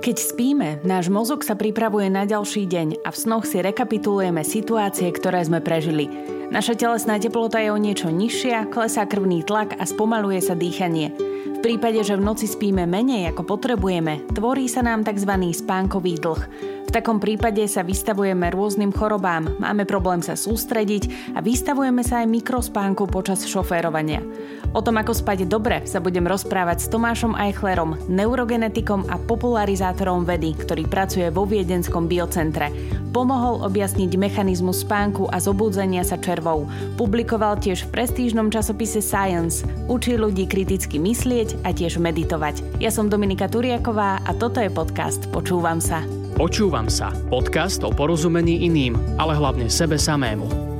Keď spíme, náš mozog sa pripravuje na ďalší deň a v snoch si rekapitulujeme situácie, ktoré sme prežili. Naša telesná teplota je o niečo nižšia, klesá krvný tlak a spomaluje sa dýchanie. V prípade, že v noci spíme menej ako potrebujeme, tvorí sa nám tzv. spánkový dlh. V takom prípade sa vystavujeme rôznym chorobám, máme problém sa sústrediť a vystavujeme sa aj mikrospánku počas šoférovania. O tom, ako spať dobre, sa budem rozprávať s Tomášom Eichlerom, neurogenetikom a popularizátorom vedy, ktorý pracuje vo Viedenskom biocentre. Pomohol objasniť mechanizmus spánku a zobudzenia sa červou. Publikoval tiež v prestížnom časopise Science. Učí ľudí kriticky myslieť a tiež meditovať. Ja som Dominika Turiaková a toto je podcast Počúvam sa. Počúvam sa. Podcast o porozumení iným, ale hlavne sebe samému.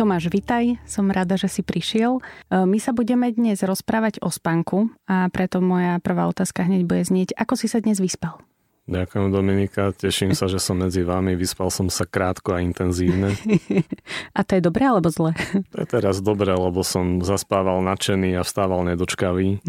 Tomáš, vitaj, som rada, že si prišiel. E, my sa budeme dnes rozprávať o spánku a preto moja prvá otázka hneď bude znieť, ako si sa dnes vyspal? Ďakujem Dominika, teším sa, že som medzi vami, vyspal som sa krátko a intenzívne. A to je dobré alebo zle? To je teraz dobré, lebo som zaspával nadšený a vstával nedočkavý.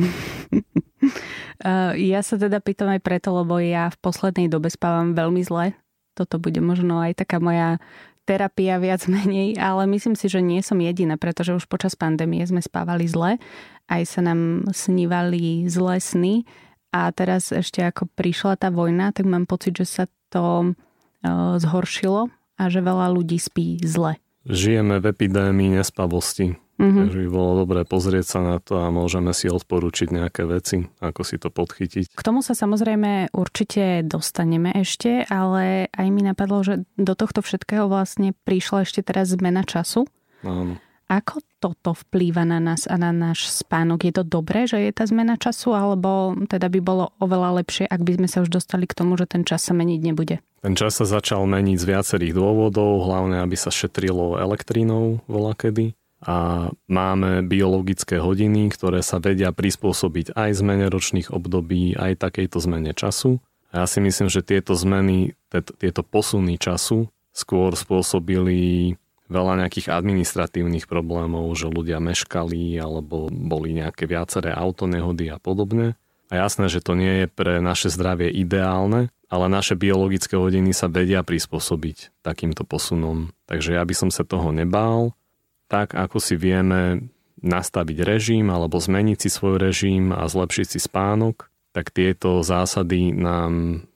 Uh, ja sa teda pýtam aj preto, lebo ja v poslednej dobe spávam veľmi zle. Toto bude možno aj taká moja terapia viac menej, ale myslím si, že nie som jediná, pretože už počas pandémie sme spávali zle, aj sa nám snívali zlé sny a teraz ešte ako prišla tá vojna, tak mám pocit, že sa to uh, zhoršilo a že veľa ľudí spí zle. Žijeme v epidémii nespavosti. Mm-hmm. Takže by bolo dobré pozrieť sa na to a môžeme si odporučiť nejaké veci, ako si to podchytiť. K tomu sa samozrejme určite dostaneme ešte, ale aj mi napadlo, že do tohto všetkého vlastne prišla ešte teraz zmena času. Áno. Ako toto vplýva na nás a na náš spánok? Je to dobré, že je tá zmena času, alebo teda by bolo oveľa lepšie, ak by sme sa už dostali k tomu, že ten čas sa meniť nebude? Ten čas sa začal meniť z viacerých dôvodov, hlavne aby sa šetrilo elektrínou volakedy a máme biologické hodiny, ktoré sa vedia prispôsobiť aj zmene ročných období, aj takejto zmene času. A ja si myslím, že tieto zmeny, tieto posuny času skôr spôsobili veľa nejakých administratívnych problémov, že ľudia meškali alebo boli nejaké viaceré autonehody a podobne. A jasné, že to nie je pre naše zdravie ideálne, ale naše biologické hodiny sa vedia prispôsobiť takýmto posunom. Takže ja by som sa toho nebál tak ako si vieme nastaviť režim alebo zmeniť si svoj režim a zlepšiť si spánok, tak tieto zásady nám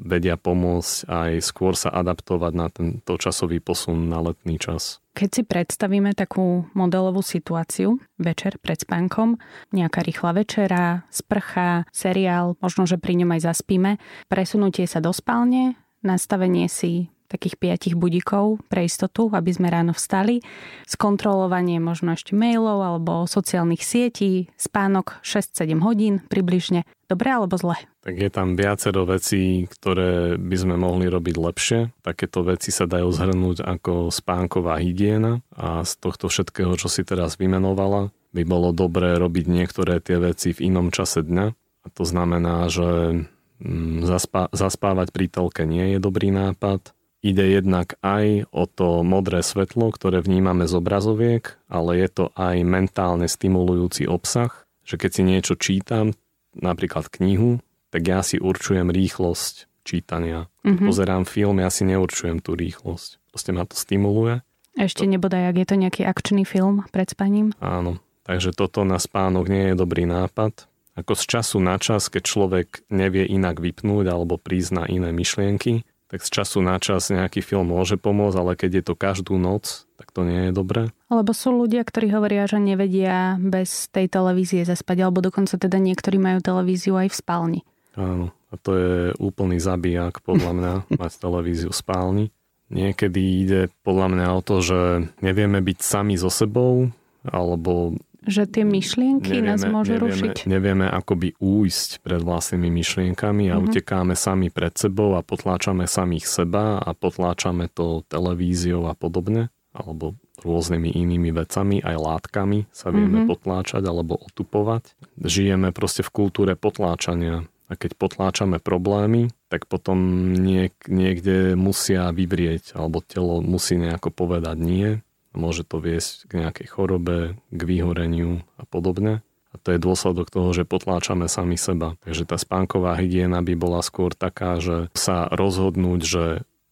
vedia pomôcť aj skôr sa adaptovať na tento časový posun na letný čas. Keď si predstavíme takú modelovú situáciu večer pred spánkom, nejaká rýchla večera, sprcha, seriál, možno, že pri ňom aj zaspíme, presunutie sa do spálne, nastavenie si takých piatich budíkov pre istotu, aby sme ráno vstali, skontrolovanie možno ešte mailov alebo sociálnych sietí, spánok 6-7 hodín približne. Dobre alebo zle? Tak je tam viacero vecí, ktoré by sme mohli robiť lepšie. Takéto veci sa dajú zhrnúť ako spánková hygiena a z tohto všetkého, čo si teraz vymenovala, by bolo dobré robiť niektoré tie veci v inom čase dňa. A to znamená, že mm, zaspávať pri telke nie je dobrý nápad Ide jednak aj o to modré svetlo, ktoré vnímame z obrazoviek, ale je to aj mentálne stimulujúci obsah, že keď si niečo čítam, napríklad knihu, tak ja si určujem rýchlosť čítania. Mm-hmm. pozerám film, ja si neurčujem tú rýchlosť. Proste ma to stimuluje. Ešte to... nebodaj, ak je to nejaký akčný film pred spaním? Áno, takže toto na spánok nie je dobrý nápad. Ako z času na čas, keď človek nevie inak vypnúť alebo prísť na iné myšlienky, tak z času na čas nejaký film môže pomôcť, ale keď je to každú noc, tak to nie je dobré. Alebo sú ľudia, ktorí hovoria, že nevedia bez tej televízie zaspať, alebo dokonca teda niektorí majú televíziu aj v spálni. Áno, a to je úplný zabijak podľa mňa, mať televíziu spálni. Niekedy ide podľa mňa o to, že nevieme byť sami so sebou, alebo že tie myšlienky nevieme, nás môžu nevieme, rušiť. Nevieme akoby újsť pred vlastnými myšlienkami a mm-hmm. utekáme sami pred sebou a potláčame samých seba a potláčame to televíziou a podobne, alebo rôznymi inými vecami, aj látkami sa vieme mm-hmm. potláčať alebo otupovať. Žijeme proste v kultúre potláčania a keď potláčame problémy, tak potom niek- niekde musia vyvrieť alebo telo musí nejako povedať nie Môže to viesť k nejakej chorobe, k vyhoreniu a podobne. A to je dôsledok toho, že potláčame sami seba. Takže tá spánková hygiena by bola skôr taká, že sa rozhodnúť, že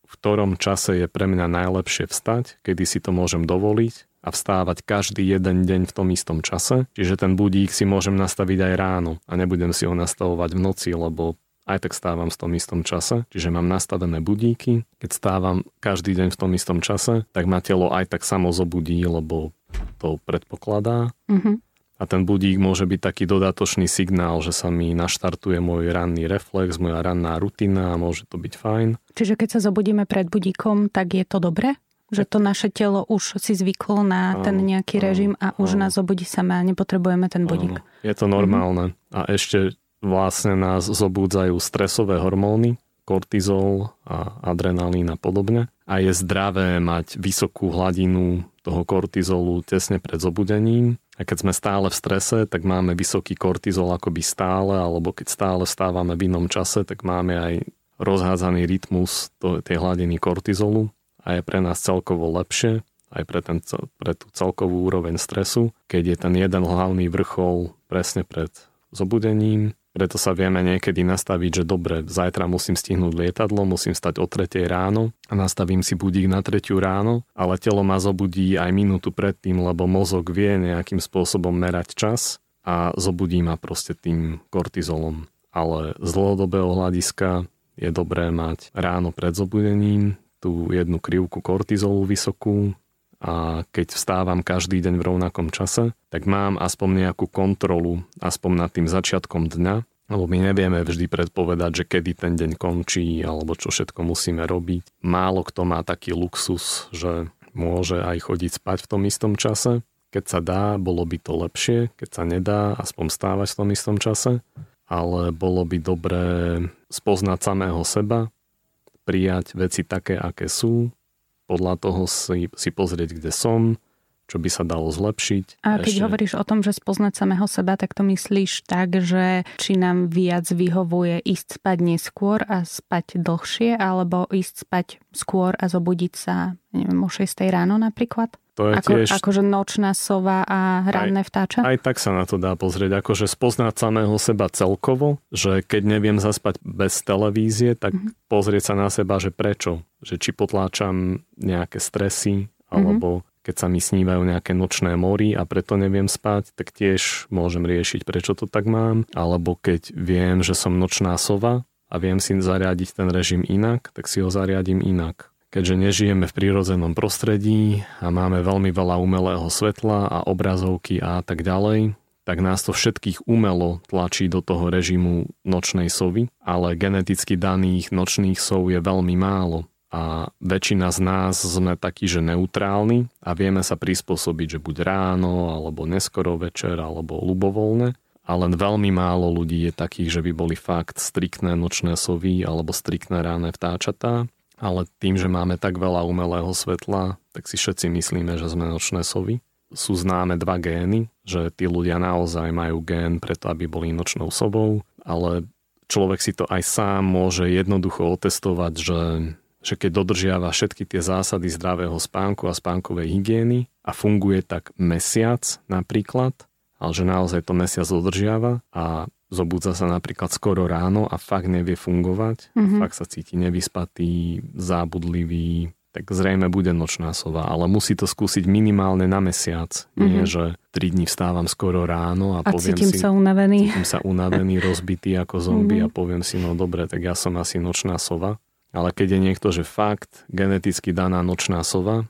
v ktorom čase je pre mňa najlepšie vstať, kedy si to môžem dovoliť a vstávať každý jeden deň v tom istom čase. Čiže ten budík si môžem nastaviť aj ráno a nebudem si ho nastavovať v noci, lebo aj tak stávam v tom istom čase, čiže mám nastavené budíky. Keď stávam každý deň v tom istom čase, tak ma telo aj tak samo zobudí, lebo to predpokladá. Mm-hmm. A ten budík môže byť taký dodatočný signál, že sa mi naštartuje môj ranný reflex, moja ranná rutina a môže to byť fajn. Čiže keď sa zobudíme pred budíkom, tak je to dobré? Že to naše telo už si zvyklo na ten nejaký režim a už nás zobudí sama a nepotrebujeme ten budík. Je to normálne. Mm-hmm. A ešte vlastne nás zobúdzajú stresové hormóny, kortizol a adrenalín a podobne. A je zdravé mať vysokú hladinu toho kortizolu tesne pred zobudením, a keď sme stále v strese, tak máme vysoký kortizol akoby stále, alebo keď stále vstávame v inom čase, tak máme aj rozhádzaný rytmus tej hladiny kortizolu a je pre nás celkovo lepšie, aj pre, ten, pre tú celkovú úroveň stresu, keď je ten jeden hlavný vrchol presne pred zobudením preto sa vieme niekedy nastaviť, že dobre, zajtra musím stihnúť lietadlo, musím stať o 3 ráno a nastavím si budík na 3 ráno, ale telo ma zobudí aj minútu predtým, lebo mozog vie nejakým spôsobom merať čas a zobudí ma proste tým kortizolom. Ale z dlhodobého hľadiska je dobré mať ráno pred zobudením tú jednu krivku kortizolu vysokú, a keď vstávam každý deň v rovnakom čase, tak mám aspoň nejakú kontrolu, aspoň nad tým začiatkom dňa, lebo my nevieme vždy predpovedať, že kedy ten deň končí alebo čo všetko musíme robiť. Málo kto má taký luxus, že môže aj chodiť spať v tom istom čase. Keď sa dá, bolo by to lepšie, keď sa nedá, aspoň stávať v tom istom čase. Ale bolo by dobré spoznať samého seba, prijať veci také, aké sú, podľa toho si, si pozrieť, kde som, čo by sa dalo zlepšiť. A keď Ešte... hovoríš o tom, že spoznať samého seba, tak to myslíš tak, že či nám viac vyhovuje ísť spať neskôr a spať dlhšie, alebo ísť spať skôr a zobudiť sa, neviem, o 6 ráno napríklad? To je Ako, tiež... Akože nočná sova a ranné vtáča? Aj tak sa na to dá pozrieť. Akože spoznať samého seba celkovo, že keď neviem zaspať bez televízie, tak mm-hmm. pozrieť sa na seba, že prečo. Že či potláčam nejaké stresy, alebo mm-hmm. keď sa mi snívajú nejaké nočné mory a preto neviem spať, tak tiež môžem riešiť, prečo to tak mám. Alebo keď viem, že som nočná sova a viem si zariadiť ten režim inak, tak si ho zariadím inak keďže nežijeme v prírodzenom prostredí a máme veľmi veľa umelého svetla a obrazovky a tak ďalej, tak nás to všetkých umelo tlačí do toho režimu nočnej sovy, ale geneticky daných nočných sov je veľmi málo a väčšina z nás sme takí, že neutrálni a vieme sa prispôsobiť, že buď ráno, alebo neskoro večer, alebo ľubovoľne. A len veľmi málo ľudí je takých, že by boli fakt striktné nočné sovy alebo striktné ráne vtáčatá ale tým, že máme tak veľa umelého svetla, tak si všetci myslíme, že sme nočné sovy. Sú známe dva gény, že tí ľudia naozaj majú gén preto, aby boli nočnou sobou, ale človek si to aj sám môže jednoducho otestovať, že, že keď dodržiava všetky tie zásady zdravého spánku a spánkovej hygieny a funguje tak mesiac napríklad, ale že naozaj to mesiac dodržiava a zobudza sa napríklad skoro ráno a fakt nevie fungovať, mm-hmm. fakt sa cíti nevyspatý, zábudlivý, tak zrejme bude nočná sova, ale musí to skúsiť minimálne na mesiac. Mm-hmm. Nie, že 3 dní vstávam skoro ráno a, a poviem cítim si... sa unavený. Cítim sa unavený, rozbitý ako zombie mm-hmm. a poviem si, no dobre, tak ja som asi nočná sova. Ale keď je niekto, že fakt geneticky daná nočná sova,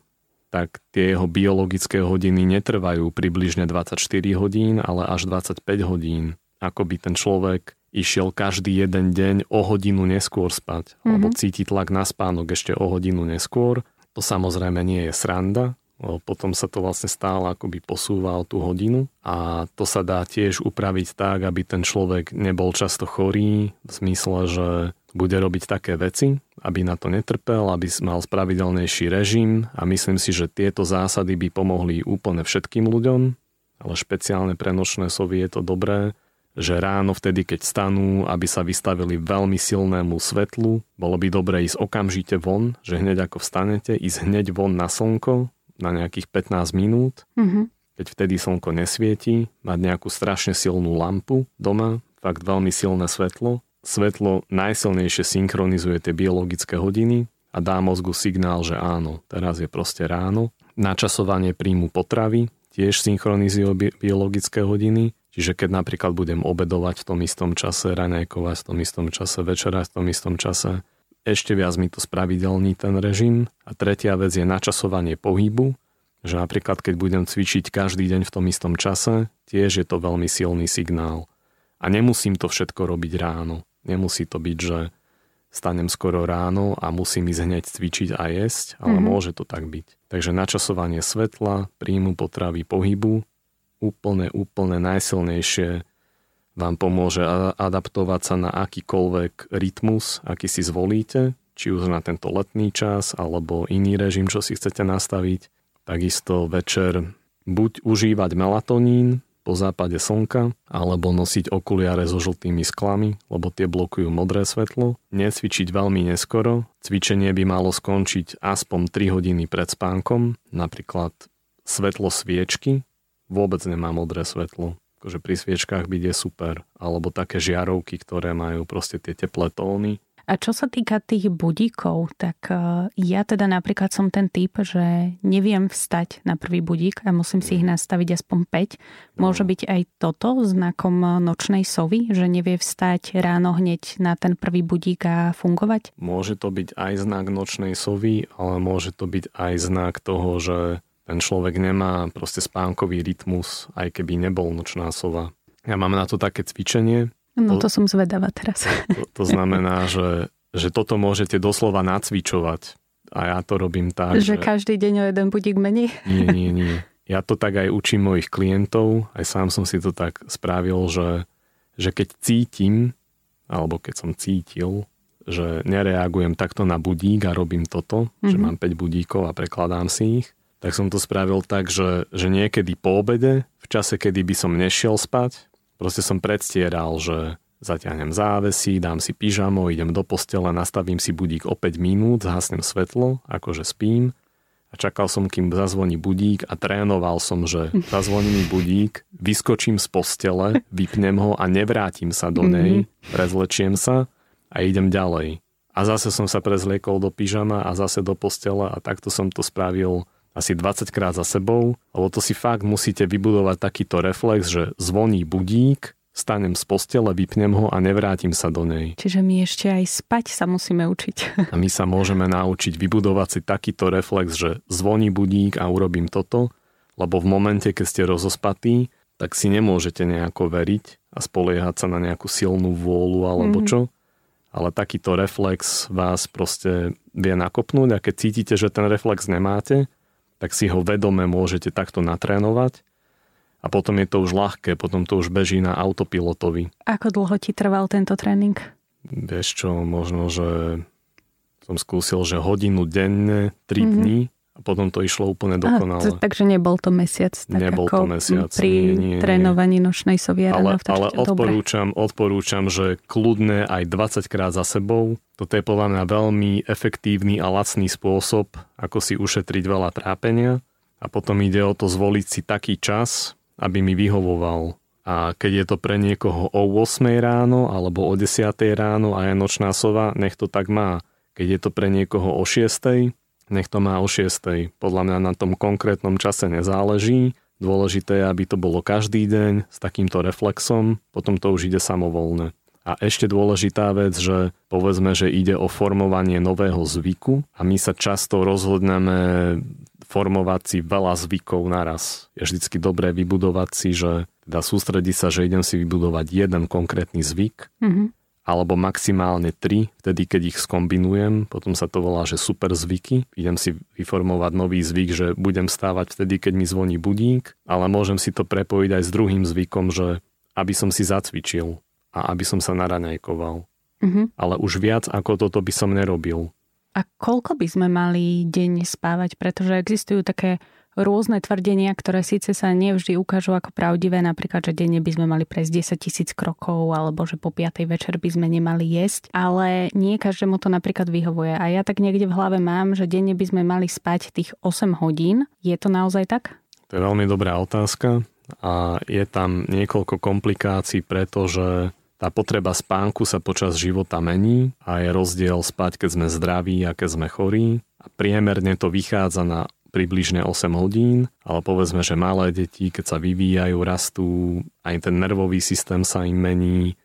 tak tie jeho biologické hodiny netrvajú približne 24 hodín, ale až 25 hodín ako by ten človek išiel každý jeden deň o hodinu neskôr spať, mm-hmm. alebo cíti tlak na spánok ešte o hodinu neskôr. To samozrejme nie je sranda, potom sa to vlastne stále akoby posúva o tú hodinu a to sa dá tiež upraviť tak, aby ten človek nebol často chorý, v zmysle, že bude robiť také veci, aby na to netrpel, aby mal spravidelnejší režim a myslím si, že tieto zásady by pomohli úplne všetkým ľuďom, ale špeciálne pre nočné sovy je to dobré, že ráno vtedy, keď stanú, aby sa vystavili veľmi silnému svetlu, bolo by dobre ísť okamžite von, že hneď ako vstanete, ísť hneď von na slnko na nejakých 15 minút, mm-hmm. keď vtedy slnko nesvieti, mať nejakú strašne silnú lampu doma, fakt veľmi silné svetlo. Svetlo najsilnejšie synchronizuje tie biologické hodiny a dá mozgu signál, že áno, teraz je proste ráno. Načasovanie príjmu potravy tiež synchronizuje biologické hodiny, čiže keď napríklad budem obedovať v tom istom čase, raňajkovať v tom istom čase, večerať v tom istom čase, ešte viac mi to spravidelní ten režim. A tretia vec je načasovanie pohybu, že napríklad keď budem cvičiť každý deň v tom istom čase, tiež je to veľmi silný signál. A nemusím to všetko robiť ráno. Nemusí to byť, že stanem skoro ráno a musím ísť hneď cvičiť a jesť, ale mm-hmm. môže to tak byť. Takže načasovanie svetla, príjmu potravy, pohybu, úplne, úplne najsilnejšie vám pomôže adaptovať sa na akýkoľvek rytmus, aký si zvolíte, či už na tento letný čas, alebo iný režim, čo si chcete nastaviť. Takisto večer buď užívať melatonín po západe slnka, alebo nosiť okuliare so žltými sklami, lebo tie blokujú modré svetlo. Necvičiť veľmi neskoro. Cvičenie by malo skončiť aspoň 3 hodiny pred spánkom, napríklad svetlo sviečky vôbec nemá modré svetlo akože pri sviečkách byť je super. Alebo také žiarovky, ktoré majú proste tie teplé tóny. A čo sa týka tých budíkov, tak e, ja teda napríklad som ten typ, že neviem vstať na prvý budík a musím si ich mhm. nastaviť aspoň 5. Môže no. byť aj toto znakom nočnej sovy, že nevie vstať ráno hneď na ten prvý budík a fungovať? Môže to byť aj znak nočnej sovy, ale môže to byť aj znak toho, že ten človek nemá proste spánkový rytmus, aj keby nebol nočná sova. Ja mám na to také cvičenie. No to, to som zvedavá teraz. To, to znamená, že, že toto môžete doslova nacvičovať. A ja to robím tak, že... Že každý deň o jeden budík menej? Nie, nie, nie. Ja to tak aj učím mojich klientov, aj sám som si to tak spravil, že, že keď cítim, alebo keď som cítil, že nereagujem takto na budík a robím toto, mm-hmm. že mhm. mám 5 budíkov a prekladám si ich, tak som to spravil tak, že, že niekedy po obede, v čase, kedy by som nešiel spať, proste som predstieral, že zaťahnem závesy, dám si pyžamo, idem do postele, nastavím si budík o 5 minút, zhasnem svetlo, akože spím a čakal som, kým zazvoní budík a trénoval som, že zazvoní mi budík, vyskočím z postele, vypnem ho a nevrátim sa do nej, mhm. prezlečiem sa a idem ďalej. A zase som sa prezliekol do pyžama a zase do postele a takto som to spravil asi 20 krát za sebou, lebo to si fakt musíte vybudovať takýto reflex, že zvoní budík, stanem z postele, vypnem ho a nevrátim sa do nej. Čiže my ešte aj spať sa musíme učiť. A my sa môžeme naučiť vybudovať si takýto reflex, že zvoní budík a urobím toto, lebo v momente, keď ste rozospatí, tak si nemôžete nejako veriť a spoliehať sa na nejakú silnú vôľu alebo mm-hmm. čo. Ale takýto reflex vás proste vie nakopnúť a keď cítite, že ten reflex nemáte, tak si ho vedome môžete takto natrénovať a potom je to už ľahké, potom to už beží na autopilotovi. Ako dlho ti trval tento tréning? Vieš čo, možno, že som skúsil, že hodinu denne, 3 mm-hmm. dní a potom to išlo úplne dokonale. Aha, takže nebol to mesiac, tak nebol ako to mesiac, pri nie, nie, nie. trénovaní nočnej sovie Ale, ale odporúčam, odporúčam, že kľudne aj 20 krát za sebou. Toto je podľa mňa veľmi efektívny a lacný spôsob, ako si ušetriť veľa trápenia. A potom ide o to zvoliť si taký čas, aby mi vyhovoval. A keď je to pre niekoho o 8 ráno alebo o 10 ráno a je nočná sova, nech to tak má. Keď je to pre niekoho o 6, nech to má o 6. Podľa mňa na tom konkrétnom čase nezáleží. Dôležité je, aby to bolo každý deň s takýmto reflexom, potom to už ide samovolne. A ešte dôležitá vec, že povedzme, že ide o formovanie nového zvyku a my sa často rozhodneme formovať si veľa zvykov naraz. Je vždycky dobré vybudovať si, že teda sústrediť sa, že idem si vybudovať jeden konkrétny zvyk mm-hmm alebo maximálne 3, vtedy keď ich skombinujem, potom sa to volá, že super zvyky. Idem si vyformovať nový zvyk, že budem stávať vtedy, keď mi zvoní budík, ale môžem si to prepojiť aj s druhým zvykom, že aby som si zacvičil a aby som sa naraňajkoval. Mm-hmm. Ale už viac ako toto by som nerobil. A koľko by sme mali deň spávať? Pretože existujú také rôzne tvrdenia, ktoré síce sa nevždy ukážu ako pravdivé, napríklad, že denne by sme mali prejsť 10 tisíc krokov, alebo že po 5. večer by sme nemali jesť, ale nie každému to napríklad vyhovuje. A ja tak niekde v hlave mám, že denne by sme mali spať tých 8 hodín. Je to naozaj tak? To je veľmi dobrá otázka a je tam niekoľko komplikácií, pretože tá potreba spánku sa počas života mení a je rozdiel spať, keď sme zdraví a keď sme chorí. A priemerne to vychádza na približne 8 hodín, ale povedzme, že malé deti, keď sa vyvíjajú, rastú, aj ten nervový systém sa im mení,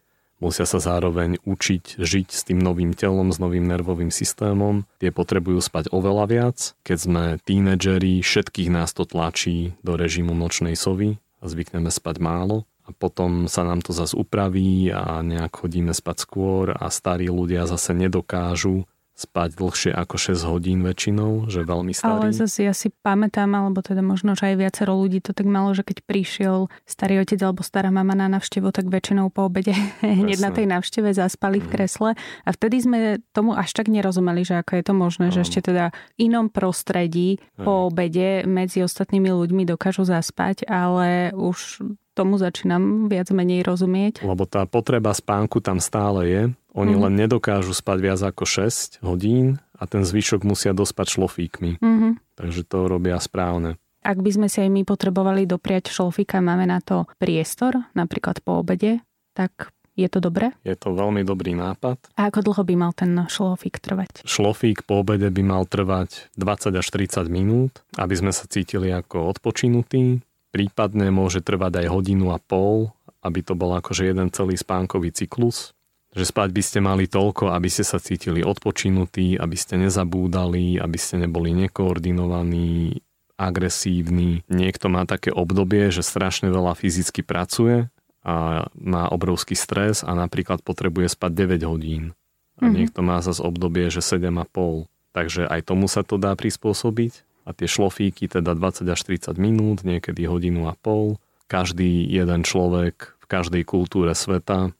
musia sa zároveň učiť žiť s tým novým telom, s novým nervovým systémom. Tie potrebujú spať oveľa viac. Keď sme tínedžeri, všetkých nás to tlačí do režimu nočnej sovy a zvykneme spať málo a potom sa nám to zase upraví a nejak chodíme spať skôr a starí ľudia zase nedokážu spať dlhšie ako 6 hodín väčšinou, že veľmi starý. Ale zase ja si pamätám, alebo teda možno, že aj viacero ľudí to tak malo, že keď prišiel starý otec alebo stará mama na návštevu, tak väčšinou po obede hneď na tej návšteve zaspali v mhm. kresle a vtedy sme tomu až tak nerozumeli, že ako je to možné, že ešte teda inom prostredí po obede medzi ostatnými ľuďmi dokážu zaspať, ale už tomu začínam viac menej rozumieť. Lebo tá potreba spánku tam stále je. Oni mm. len nedokážu spať viac ako 6 hodín a ten zvyšok musia dospať šlofíkmi. Mm-hmm. Takže to robia správne. Ak by sme si aj my potrebovali dopriať šlofíka, máme na to priestor, napríklad po obede, tak je to dobré? Je to veľmi dobrý nápad. A ako dlho by mal ten šlofík trvať? Šlofík po obede by mal trvať 20 až 30 minút, aby sme sa cítili ako odpočinutí prípadne môže trvať aj hodinu a pol, aby to bol akože jeden celý spánkový cyklus. Že spať by ste mali toľko, aby ste sa cítili odpočinutí, aby ste nezabúdali, aby ste neboli nekoordinovaní, agresívni. Niekto má také obdobie, že strašne veľa fyzicky pracuje a má obrovský stres a napríklad potrebuje spať 9 hodín. A mm-hmm. niekto má zase obdobie, že 7,5. Takže aj tomu sa to dá prispôsobiť a tie šlofíky teda 20 až 30 minút, niekedy hodinu a pol. Každý jeden človek v každej kultúre sveta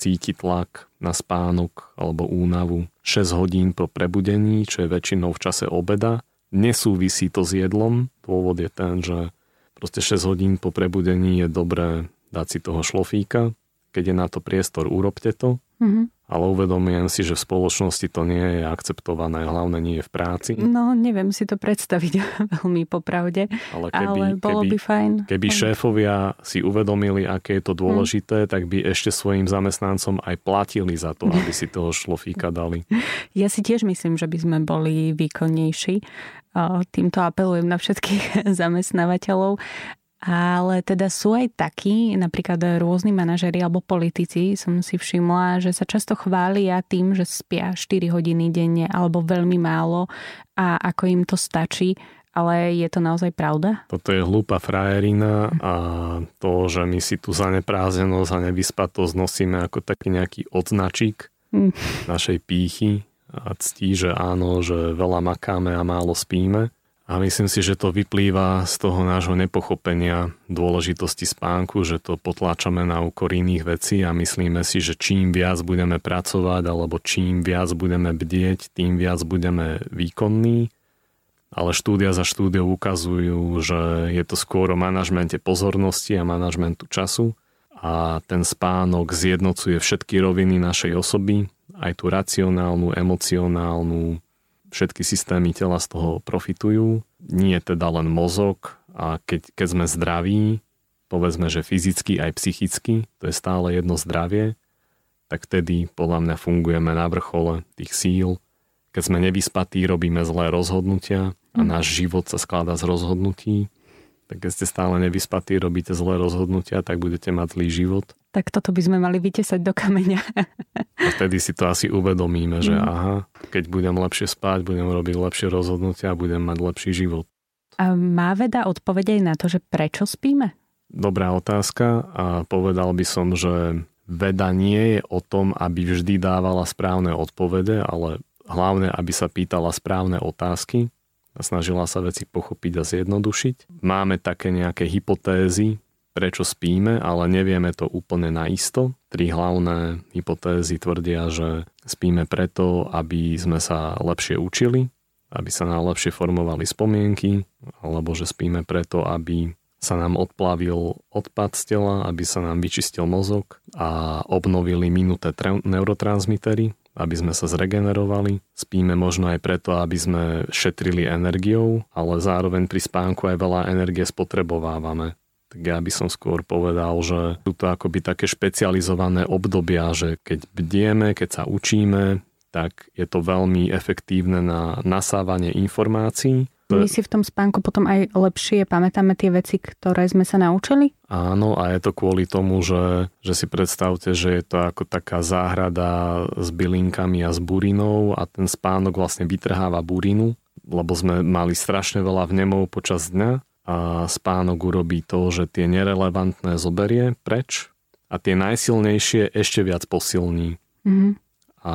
cíti tlak na spánok alebo únavu 6 hodín po prebudení, čo je väčšinou v čase obeda. Nesúvisí to s jedlom. Dôvod je ten, že proste 6 hodín po prebudení je dobré dať si toho šlofíka. Keď je na to priestor, urobte to. Mm-hmm ale uvedomujem si, že v spoločnosti to nie je akceptované, hlavne nie je v práci. No, neviem si to predstaviť veľmi popravde, ale, keby, ale bolo keby, by fajn. Keby šéfovia si uvedomili, aké je to dôležité, hmm. tak by ešte svojim zamestnancom aj platili za to, aby si toho šlofíka dali. Ja si tiež myslím, že by sme boli výkonnejší. Týmto apelujem na všetkých zamestnávateľov ale teda sú aj takí, napríklad rôzni manažeri alebo politici, som si všimla, že sa často chvália tým, že spia 4 hodiny denne alebo veľmi málo a ako im to stačí. Ale je to naozaj pravda? Toto je hlúpa frajerina a to, že my si tu zaneprázenosť a nevyspatosť nosíme ako taký nejaký odznačík hm. našej pýchy a ctí, že áno, že veľa makáme a málo spíme a myslím si, že to vyplýva z toho nášho nepochopenia dôležitosti spánku, že to potláčame na úkor iných vecí a myslíme si, že čím viac budeme pracovať alebo čím viac budeme bdieť, tým viac budeme výkonní. Ale štúdia za štúdiou ukazujú, že je to skôr o manažmente pozornosti a manažmentu času a ten spánok zjednocuje všetky roviny našej osoby, aj tú racionálnu, emocionálnu, všetky systémy tela z toho profitujú. Nie teda len mozog a keď, keď sme zdraví, povedzme, že fyzicky aj psychicky, to je stále jedno zdravie, tak vtedy podľa mňa fungujeme na vrchole tých síl. Keď sme nevyspatí, robíme zlé rozhodnutia a náš život sa skladá z rozhodnutí tak keď ste stále nevyspatí, robíte zlé rozhodnutia, tak budete mať zlý život. Tak toto by sme mali vytesať do kameňa. A vtedy si to asi uvedomíme, že mm. aha, keď budem lepšie spať, budem robiť lepšie rozhodnutia a budem mať lepší život. A má veda odpovedať na to, že prečo spíme? Dobrá otázka a povedal by som, že veda nie je o tom, aby vždy dávala správne odpovede, ale hlavne, aby sa pýtala správne otázky a snažila sa veci pochopiť a zjednodušiť. Máme také nejaké hypotézy, prečo spíme, ale nevieme to úplne naisto. Tri hlavné hypotézy tvrdia, že spíme preto, aby sme sa lepšie učili, aby sa nám lepšie formovali spomienky, alebo že spíme preto, aby sa nám odplavil odpad z tela, aby sa nám vyčistil mozog a obnovili minuté neurotransmitery, aby sme sa zregenerovali. Spíme možno aj preto, aby sme šetrili energiou, ale zároveň pri spánku aj veľa energie spotrebovávame. Tak ja by som skôr povedal, že sú to akoby také špecializované obdobia, že keď bdieme, keď sa učíme, tak je to veľmi efektívne na nasávanie informácií. My si v tom spánku potom aj lepšie? Pamätáme tie veci, ktoré sme sa naučili? Áno, a je to kvôli tomu, že, že si predstavte, že je to ako taká záhrada s bylinkami a s burinou a ten spánok vlastne vytrháva burinu, lebo sme mali strašne veľa vnemov počas dňa a spánok urobí to, že tie nerelevantné zoberie preč a tie najsilnejšie ešte viac posilní. Mm-hmm. A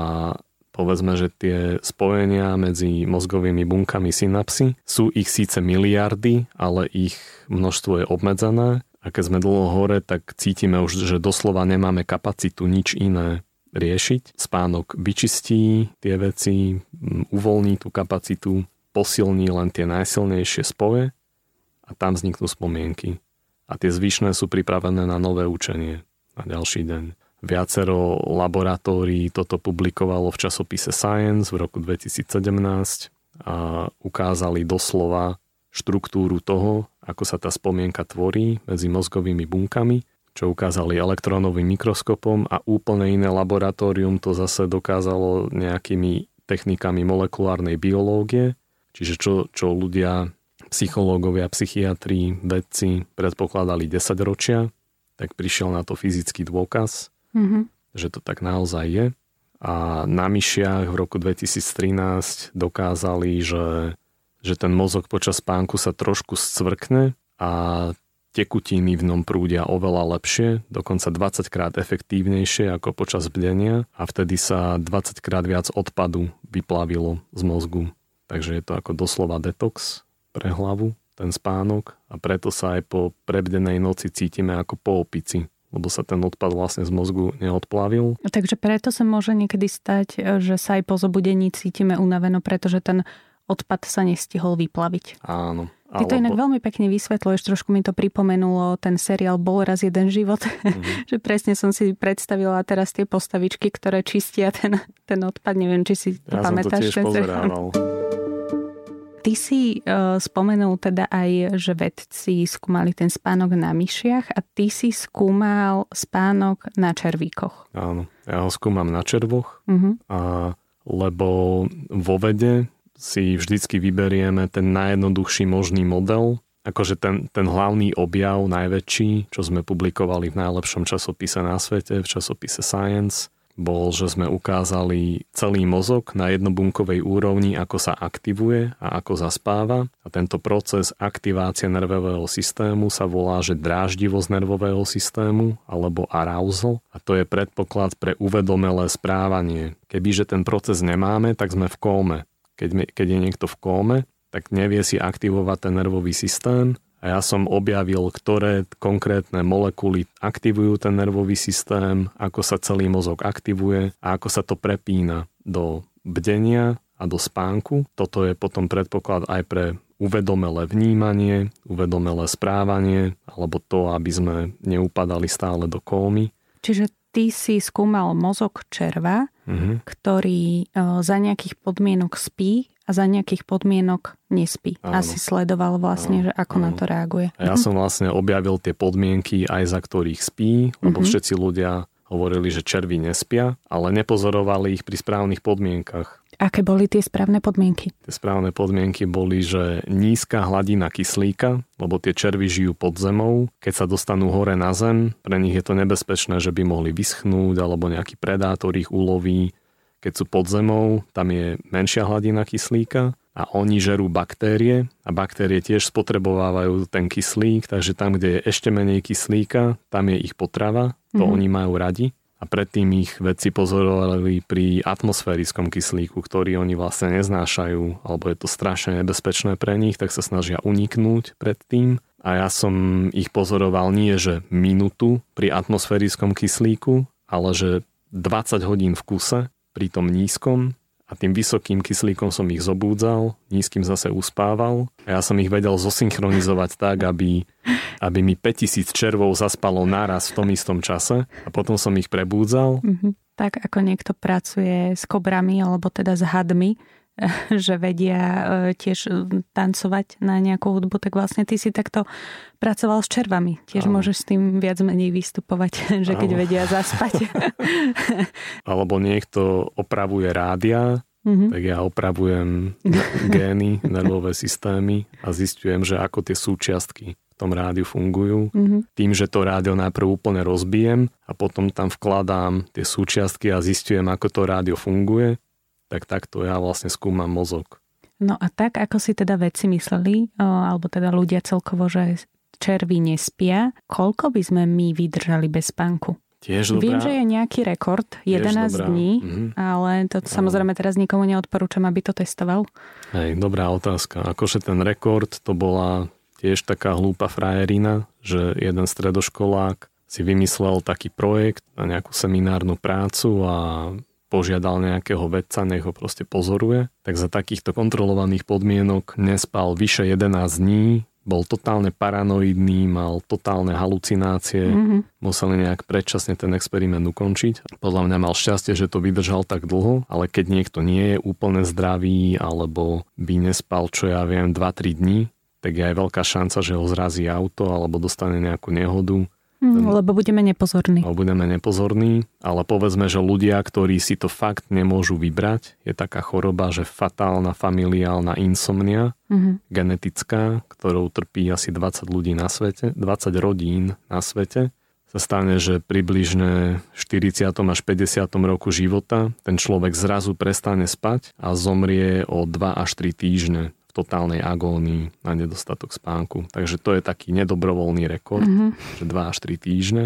povedzme, že tie spojenia medzi mozgovými bunkami synapsy sú ich síce miliardy, ale ich množstvo je obmedzené a keď sme dlho hore, tak cítime už, že doslova nemáme kapacitu nič iné riešiť. Spánok vyčistí tie veci, uvoľní tú kapacitu, posilní len tie najsilnejšie spoje a tam vzniknú spomienky. A tie zvyšné sú pripravené na nové učenie na ďalší deň. Viacero laboratórií toto publikovalo v časopise Science v roku 2017 a ukázali doslova štruktúru toho, ako sa tá spomienka tvorí medzi mozgovými bunkami, čo ukázali elektronovým mikroskopom a úplne iné laboratórium to zase dokázalo nejakými technikami molekulárnej biológie, čiže čo, čo ľudia, psychológovia, psychiatri, vedci predpokladali 10 ročia, tak prišiel na to fyzický dôkaz mm-hmm. že to tak naozaj je. A na myšiach v roku 2013 dokázali, že, že ten mozog počas spánku sa trošku scvrkne a tekutiny v ňom prúdia oveľa lepšie, dokonca 20 krát efektívnejšie ako počas bdenia a vtedy sa 20 krát viac odpadu vyplavilo z mozgu. Takže je to ako doslova detox pre hlavu, ten spánok a preto sa aj po prebdenej noci cítime ako po opici lebo sa ten odpad vlastne z mozgu neodplavil. Takže preto sa môže niekedy stať, že sa aj po zobudení cítime unaveno, pretože ten odpad sa nestihol vyplaviť. Áno. Ty to inak veľmi pekne vysvetľuješ, trošku mi to pripomenulo ten seriál Bol raz jeden život, mm-hmm. že presne som si predstavila teraz tie postavičky, ktoré čistia ten, ten odpad, neviem, či si to ja pamätáš. Ja som to tiež pozerával. Ty si uh, spomenul teda aj, že vedci skúmali ten spánok na myšiach a ty si skúmal spánok na červíkoch. Áno, ja ho skúmam na červoch, uh-huh. a, lebo vo vede si vždycky vyberieme ten najjednoduchší možný model, akože ten, ten hlavný objav, najväčší, čo sme publikovali v najlepšom časopise na svete, v časopise Science, bol, že sme ukázali celý mozog na jednobunkovej úrovni, ako sa aktivuje a ako zaspáva. A tento proces aktivácie nervového systému sa volá, že dráždivosť nervového systému alebo arousal. A to je predpoklad pre uvedomelé správanie. Kebyže ten proces nemáme, tak sme v kóme. Keď, keď je niekto v kóme, tak nevie si aktivovať ten nervový systém a ja som objavil, ktoré konkrétne molekuly aktivujú ten nervový systém, ako sa celý mozog aktivuje a ako sa to prepína do bdenia a do spánku. Toto je potom predpoklad aj pre uvedomelé vnímanie, uvedomelé správanie alebo to, aby sme neupadali stále do kómy. Čiže ty si skúmal mozog červa, mm-hmm. ktorý e, za nejakých podmienok spí a za nejakých podmienok nespí. Áno. Asi sledoval vlastne, áno, že ako áno. na to reaguje. A ja som vlastne objavil tie podmienky aj za ktorých spí, lebo mm-hmm. všetci ľudia hovorili, že červy nespia, ale nepozorovali ich pri správnych podmienkach. Aké boli tie správne podmienky? Tie správne podmienky boli, že nízka hladina kyslíka, lebo tie červy žijú pod zemou. Keď sa dostanú hore na zem, pre nich je to nebezpečné, že by mohli vyschnúť alebo nejaký predátor ich uloví keď sú pod zemou, tam je menšia hladina kyslíka a oni žerú baktérie a baktérie tiež spotrebovávajú ten kyslík, takže tam, kde je ešte menej kyslíka, tam je ich potrava, to mm-hmm. oni majú radi. A predtým ich vedci pozorovali pri atmosférickom kyslíku, ktorý oni vlastne neznášajú, alebo je to strašne nebezpečné pre nich, tak sa snažia uniknúť pred tým. A ja som ich pozoroval nie, že minútu pri atmosférickom kyslíku, ale že 20 hodín v kuse pri tom nízkom a tým vysokým kyslíkom som ich zobúdzal, nízkym zase uspával a ja som ich vedel zosynchronizovať tak, aby, aby mi 5000 červov zaspalo naraz v tom istom čase a potom som ich prebúdzal. Mm-hmm. Tak ako niekto pracuje s kobrami alebo teda s hadmi, že vedia e, tiež e, tancovať na nejakú hudbu, tak vlastne ty si takto pracoval s červami. Tiež Áno. môžeš s tým viac menej vystupovať, že keď Áno. vedia zaspať. Alebo niekto opravuje rádia, mm-hmm. tak ja opravujem gény, nervové systémy a zistujem, že ako tie súčiastky v tom rádiu fungujú. Mm-hmm. Tým, že to rádio najprv úplne rozbijem a potom tam vkladám tie súčiastky a zistujem, ako to rádio funguje tak takto ja vlastne skúmam mozog. No a tak, ako si teda vedci mysleli, alebo teda ľudia celkovo, že červy nespia, koľko by sme my vydržali bez spánku? Tiež dobrá. Viem, že je nejaký rekord, 11 dobrá. dní, mm-hmm. ale to samozrejme teraz nikomu neodporúčam, aby to testoval. Hej, dobrá otázka. Akože ten rekord to bola tiež taká hlúpa frajerina, že jeden stredoškolák si vymyslel taký projekt na nejakú seminárnu prácu a požiadal nejakého vedca, nech ho proste pozoruje, tak za takýchto kontrolovaných podmienok nespal vyše 11 dní, bol totálne paranoidný, mal totálne halucinácie, mm-hmm. museli nejak predčasne ten experiment ukončiť. Podľa mňa mal šťastie, že to vydržal tak dlho, ale keď niekto nie je úplne zdravý alebo by nespal, čo ja viem, 2-3 dní, tak je aj veľká šanca, že ho zrazí auto alebo dostane nejakú nehodu Mm, lebo budeme nepozorní. Lebo budeme nepozorní, ale povedzme, že ľudia, ktorí si to fakt nemôžu vybrať, je taká choroba, že fatálna familiálna insomnia, mm-hmm. genetická, ktorou trpí asi 20 ľudí na svete, 20 rodín na svete, sa stane, že približne v 40. až 50. roku života ten človek zrazu prestane spať a zomrie o 2 až 3 týždne totálnej agónii na nedostatok spánku. Takže to je taký nedobrovoľný rekord, mm-hmm. že 2 až 3 týždne.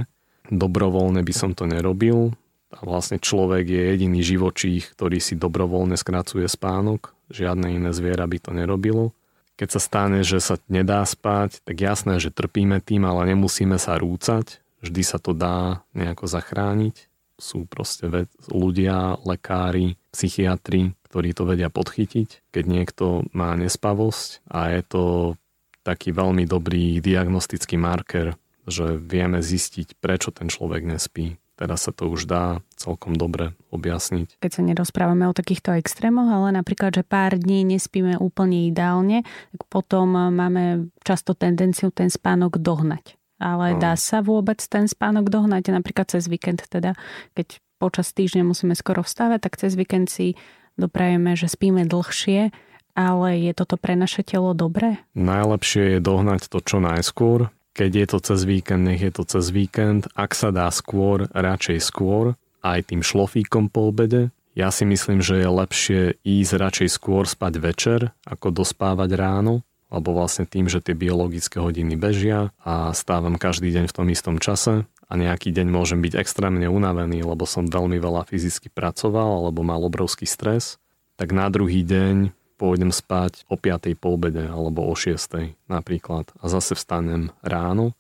Dobrovoľne by som to nerobil. A vlastne človek je jediný živočích, ktorý si dobrovoľne skracuje spánok. Žiadne iné zviera by to nerobilo. Keď sa stane, že sa nedá spať, tak jasné, že trpíme tým, ale nemusíme sa rúcať. Vždy sa to dá nejako zachrániť. Sú proste ľudia, lekári, psychiatri, ktorí to vedia podchytiť, keď niekto má nespavosť a je to taký veľmi dobrý diagnostický marker, že vieme zistiť, prečo ten človek nespí. Teraz sa to už dá celkom dobre objasniť. Keď sa nerozprávame o takýchto extrémoch, ale napríklad, že pár dní nespíme úplne ideálne, tak potom máme často tendenciu ten spánok dohnať. Ale no. dá sa vôbec ten spánok dohnať, napríklad cez víkend teda, keď počas týždňa musíme skoro vstávať, tak cez víkend si doprajeme, že spíme dlhšie, ale je toto pre naše telo dobré? Najlepšie je dohnať to čo najskôr. Keď je to cez víkend, nech je to cez víkend. Ak sa dá skôr, radšej skôr. Aj tým šlofíkom po obede. Ja si myslím, že je lepšie ísť radšej skôr spať večer, ako dospávať ráno lebo vlastne tým, že tie biologické hodiny bežia a stávam každý deň v tom istom čase a nejaký deň môžem byť extrémne unavený, lebo som veľmi veľa fyzicky pracoval alebo mal obrovský stres, tak na druhý deň pôjdem spať o 5. po obede alebo o 6. napríklad a zase vstanem ráno,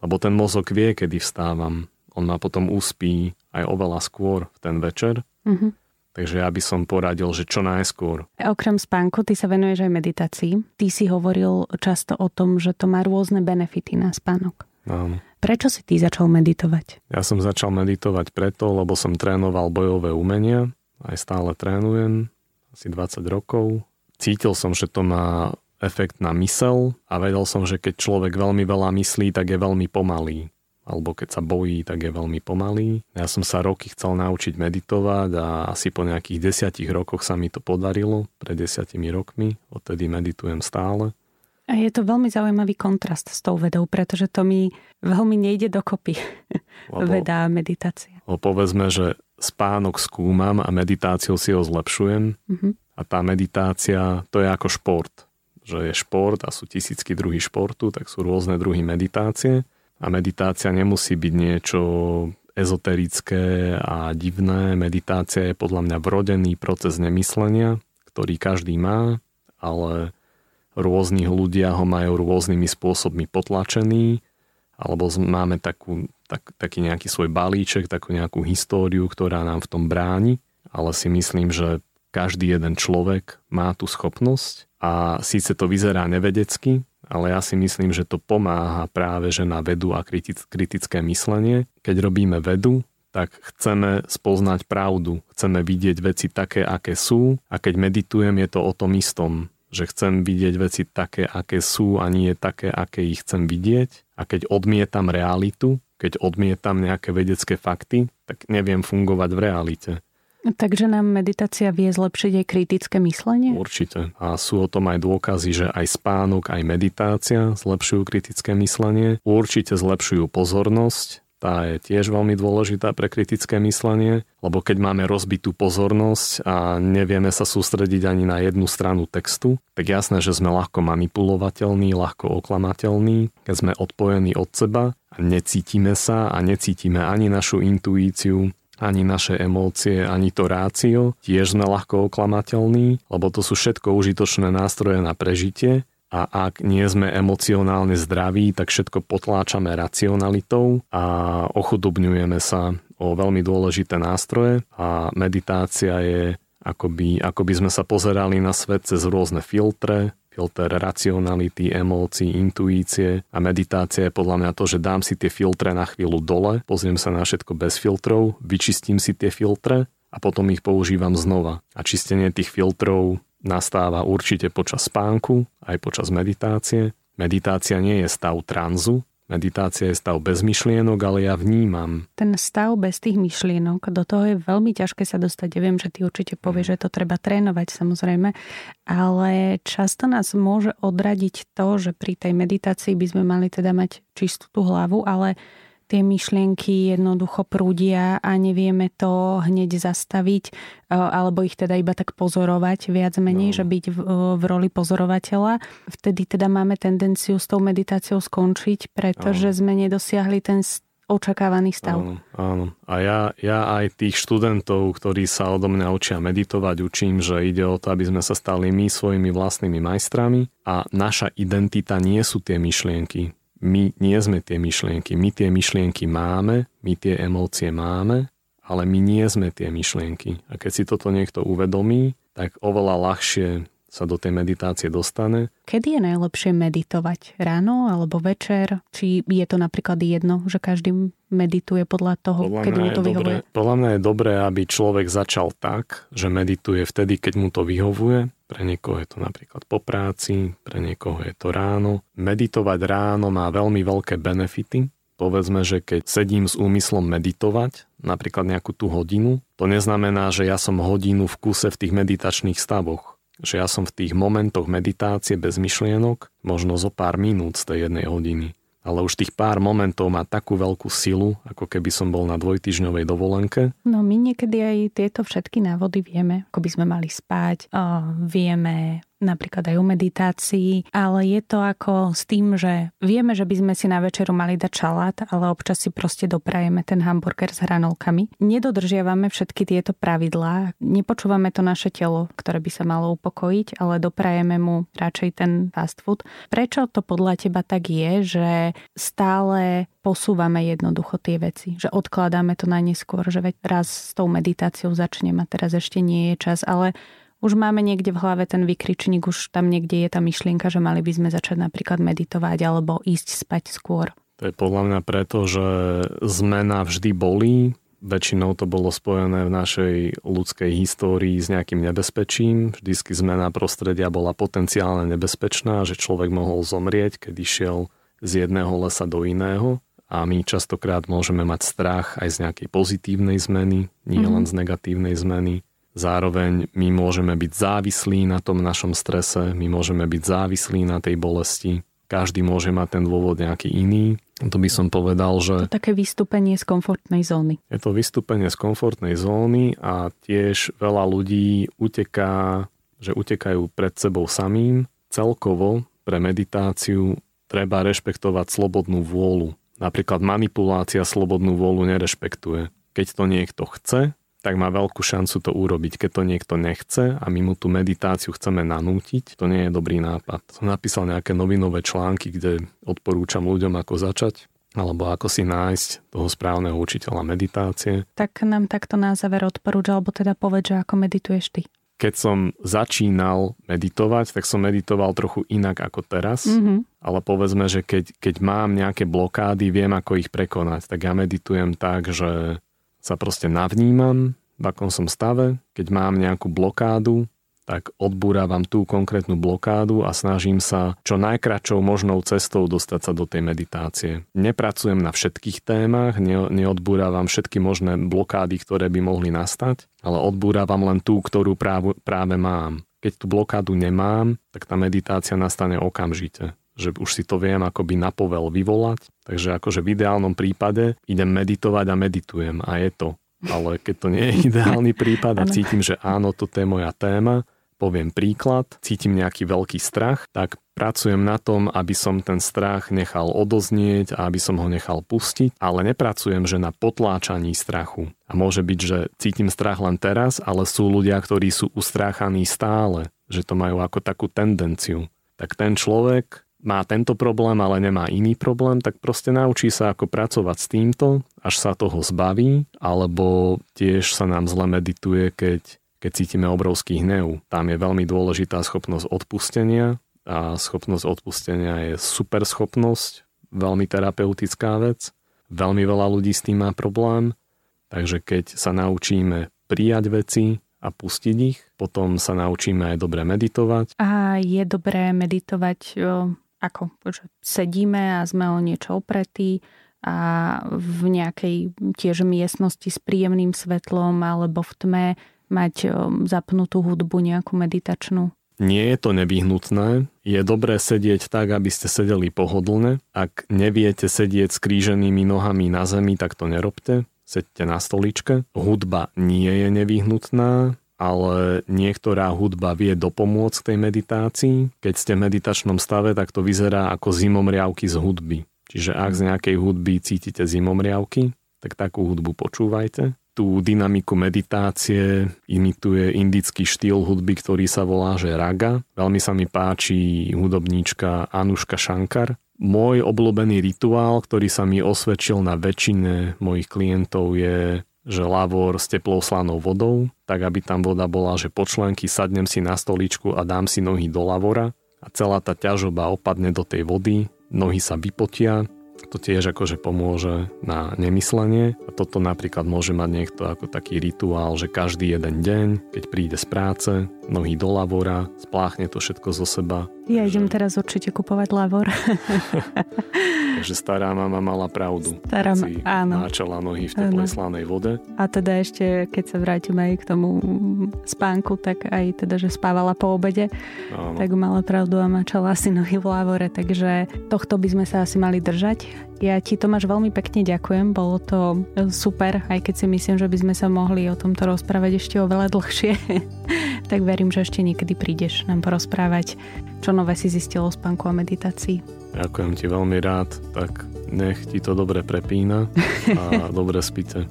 lebo ten mozog vie, kedy vstávam. On ma potom uspí aj oveľa skôr v ten večer. Mm-hmm. Takže ja by som poradil, že čo najskôr. Okrem spánku, ty sa venuješ aj meditácii. Ty si hovoril často o tom, že to má rôzne benefity na spánok. Áno. Prečo si ty začal meditovať? Ja som začal meditovať preto, lebo som trénoval bojové umenia, aj stále trénujem, asi 20 rokov. Cítil som, že to má efekt na mysel a vedel som, že keď človek veľmi veľa myslí, tak je veľmi pomalý. Alebo keď sa bojí, tak je veľmi pomalý. Ja som sa roky chcel naučiť meditovať a asi po nejakých desiatich rokoch sa mi to podarilo, pred desiatimi rokmi. Odtedy meditujem stále. A je to veľmi zaujímavý kontrast s tou vedou, pretože to mi veľmi nejde dokopy. Lebo, Veda a meditácia. Lebo povedzme, že spánok skúmam a meditáciou si ho zlepšujem. Mm-hmm. A tá meditácia, to je ako šport. Že je šport a sú tisícky druhy športu, tak sú rôzne druhy meditácie. A meditácia nemusí byť niečo ezoterické a divné. Meditácia je podľa mňa vrodený proces nemyslenia, ktorý každý má, ale rôzni ľudia ho majú rôznymi spôsobmi potlačený, alebo máme takú, tak, taký nejaký svoj balíček, takú nejakú históriu, ktorá nám v tom bráni, ale si myslím, že každý jeden človek má tú schopnosť a síce to vyzerá nevedecky, ale ja si myslím, že to pomáha práve že na vedu a kritické myslenie. Keď robíme vedu, tak chceme spoznať pravdu, chceme vidieť veci také, aké sú a keď meditujem, je to o tom istom, že chcem vidieť veci také, aké sú a nie také, aké ich chcem vidieť a keď odmietam realitu, keď odmietam nejaké vedecké fakty, tak neviem fungovať v realite. Takže nám meditácia vie zlepšiť aj kritické myslenie? Určite. A sú o tom aj dôkazy, že aj spánok, aj meditácia zlepšujú kritické myslenie. Určite zlepšujú pozornosť, tá je tiež veľmi dôležitá pre kritické myslenie, lebo keď máme rozbitú pozornosť a nevieme sa sústrediť ani na jednu stranu textu, tak jasné, že sme ľahko manipulovateľní, ľahko oklamateľní, keď sme odpojení od seba a necítime sa a necítime ani našu intuíciu, ani naše emócie, ani to rácio. Tiež sme ľahko oklamateľní, lebo to sú všetko užitočné nástroje na prežitie a ak nie sme emocionálne zdraví, tak všetko potláčame racionalitou a ochudobňujeme sa o veľmi dôležité nástroje a meditácia je akoby, akoby sme sa pozerali na svet cez rôzne filtre, filter racionality, emócií, intuície a meditácia je podľa mňa to, že dám si tie filtre na chvíľu dole, pozriem sa na všetko bez filtrov, vyčistím si tie filtre a potom ich používam znova. A čistenie tých filtrov nastáva určite počas spánku, aj počas meditácie. Meditácia nie je stav tranzu, Meditácia je stav bez myšlienok, ale ja vnímam. Ten stav bez tých myšlienok, do toho je veľmi ťažké sa dostať. Ja viem, že ty určite povieš, že to treba trénovať samozrejme, ale často nás môže odradiť to, že pri tej meditácii by sme mali teda mať čistú tú hlavu, ale tie myšlienky jednoducho prúdia a nevieme to hneď zastaviť, e, alebo ich teda iba tak pozorovať viac menej, no. že byť v, v roli pozorovateľa. Vtedy teda máme tendenciu s tou meditáciou skončiť, pretože no. sme nedosiahli ten očakávaný stav. Áno, áno. A ja, ja aj tých študentov, ktorí sa odo mňa učia meditovať, učím, že ide o to, aby sme sa stali my svojimi vlastnými majstrami a naša identita nie sú tie myšlienky my nie sme tie myšlienky. My tie myšlienky máme, my tie emócie máme, ale my nie sme tie myšlienky. A keď si toto niekto uvedomí, tak oveľa ľahšie sa do tej meditácie dostane. Kedy je najlepšie meditovať? Ráno alebo večer? Či je to napríklad jedno, že každý medituje podľa toho, podľa kedy mu to vyhovuje? Dobré, podľa mňa je dobré, aby človek začal tak, že medituje vtedy, keď mu to vyhovuje. Pre niekoho je to napríklad po práci, pre niekoho je to ráno. Meditovať ráno má veľmi veľké benefity, Povedzme, že keď sedím s úmyslom meditovať, napríklad nejakú tú hodinu, to neznamená, že ja som hodinu v kuse v tých meditačných stavoch že ja som v tých momentoch meditácie bez myšlienok možno zo pár minút z tej jednej hodiny. Ale už tých pár momentov má takú veľkú silu, ako keby som bol na dvojtyžňovej dovolenke. No my niekedy aj tieto všetky návody vieme, ako by sme mali spať, vieme napríklad aj o meditácii, ale je to ako s tým, že vieme, že by sme si na večeru mali dať šalát, ale občas si proste doprajeme ten hamburger s hranolkami. Nedodržiavame všetky tieto pravidlá, nepočúvame to naše telo, ktoré by sa malo upokojiť, ale doprajeme mu radšej ten fast food. Prečo to podľa teba tak je, že stále posúvame jednoducho tie veci, že odkladáme to na neskôr, že veď raz s tou meditáciou začnem a teraz ešte nie je čas, ale už máme niekde v hlave ten vykričník, už tam niekde je tá myšlienka, že mali by sme začať napríklad meditovať alebo ísť spať skôr. To je podľa mňa preto, že zmena vždy bolí. Väčšinou to bolo spojené v našej ľudskej histórii s nejakým nebezpečím. Vždycky zmena prostredia bola potenciálne nebezpečná, že človek mohol zomrieť, keď išiel z jedného lesa do iného. A my častokrát môžeme mať strach aj z nejakej pozitívnej zmeny, nie mm-hmm. len z negatívnej zmeny. Zároveň my môžeme byť závislí na tom našom strese, my môžeme byť závislí na tej bolesti. Každý môže mať ten dôvod nejaký iný. To by som povedal, že... To také vystúpenie z komfortnej zóny. Je to vystúpenie z komfortnej zóny a tiež veľa ľudí uteká, že utekajú pred sebou samým. Celkovo pre meditáciu treba rešpektovať slobodnú vôľu. Napríklad manipulácia slobodnú vôľu nerešpektuje. Keď to niekto chce, tak má veľkú šancu to urobiť. Keď to niekto nechce a my mu tú meditáciu chceme nanútiť, to nie je dobrý nápad. Som napísal nejaké novinové články, kde odporúčam ľuďom, ako začať alebo ako si nájsť toho správneho učiteľa meditácie. Tak nám takto na záver odporúča, alebo teda povedz, že ako medituješ ty. keď som začínal meditovať, tak som meditoval trochu inak ako teraz. Mm-hmm. Ale povedzme, že keď, keď mám nejaké blokády, viem ako ich prekonať. Tak ja meditujem tak, že sa proste navnímam, v akom som stave. Keď mám nejakú blokádu, tak odbúravam tú konkrétnu blokádu a snažím sa čo najkračou možnou cestou dostať sa do tej meditácie. Nepracujem na všetkých témach, ne, neodbúravam všetky možné blokády, ktoré by mohli nastať, ale odbúravam len tú, ktorú práve, práve mám. Keď tú blokádu nemám, tak tá meditácia nastane okamžite že už si to viem akoby na povel vyvolať. Takže akože v ideálnom prípade idem meditovať a meditujem a je to. Ale keď to nie je ideálny prípad a cítim, že áno, toto je moja téma, Poviem príklad, cítim nejaký veľký strach, tak pracujem na tom, aby som ten strach nechal odoznieť a aby som ho nechal pustiť, ale nepracujem, že na potláčaní strachu. A môže byť, že cítim strach len teraz, ale sú ľudia, ktorí sú ustráchaní stále, že to majú ako takú tendenciu. Tak ten človek má tento problém, ale nemá iný problém, tak proste naučí sa ako pracovať s týmto, až sa toho zbaví, alebo tiež sa nám zle medituje, keď keď cítime obrovský hnev. Tam je veľmi dôležitá schopnosť odpustenia a schopnosť odpustenia je super schopnosť, veľmi terapeutická vec. Veľmi veľa ľudí s tým má problém, takže keď sa naučíme prijať veci a pustiť ich, potom sa naučíme aj dobre meditovať. A je dobré meditovať ako? Že sedíme a sme o niečo opretí a v nejakej tiež miestnosti s príjemným svetlom alebo v tme mať zapnutú hudbu nejakú meditačnú? Nie je to nevyhnutné. Je dobré sedieť tak, aby ste sedeli pohodlne. Ak neviete sedieť s kríženými nohami na zemi, tak to nerobte. Sedte na stoličke. Hudba nie je nevyhnutná, ale niektorá hudba vie dopomôcť tej meditácii. Keď ste v meditačnom stave, tak to vyzerá ako zimomriavky z hudby. Čiže ak z nejakej hudby cítite zimomriavky, tak takú hudbu počúvajte tú dynamiku meditácie imituje indický štýl hudby, ktorý sa volá že raga. Veľmi sa mi páči hudobníčka Anuška Shankar. Môj obľúbený rituál, ktorý sa mi osvedčil na väčšine mojich klientov je že lavor s teplou slanou vodou, tak aby tam voda bola, že po členky sadnem si na stoličku a dám si nohy do lavora a celá tá ťažoba opadne do tej vody, nohy sa vypotia to tiež akože pomôže na nemyslenie. A toto napríklad môže mať niekto ako taký rituál, že každý jeden deň, keď príde z práce, nohy do lavora, spláchne to všetko zo seba. Ja idem že... teraz určite kupovať lavor. Takže stará mama mala pravdu. Stará áno. Náčala nohy v teplej slanej vode. A teda ešte, keď sa vrátime aj k tomu spánku, tak aj teda, že spávala po obede, áno. tak mala pravdu a mačala si nohy v lavore. Takže tohto by sme sa asi mali držať. Ja ti Tomáš veľmi pekne ďakujem, bolo to super, aj keď si myslím, že by sme sa mohli o tomto rozprávať ešte oveľa dlhšie. tak verím, že ešte niekedy prídeš nám porozprávať, čo nové si zistilo o spánku a meditácii. Ďakujem ti veľmi rád, tak nech ti to dobre prepína a dobre spíte.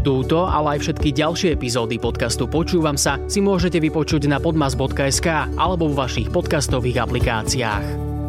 Túto, ale aj všetky ďalšie epizódy podcastu Počúvam sa si môžete vypočuť na podmas.sk alebo v vašich podcastových aplikáciách.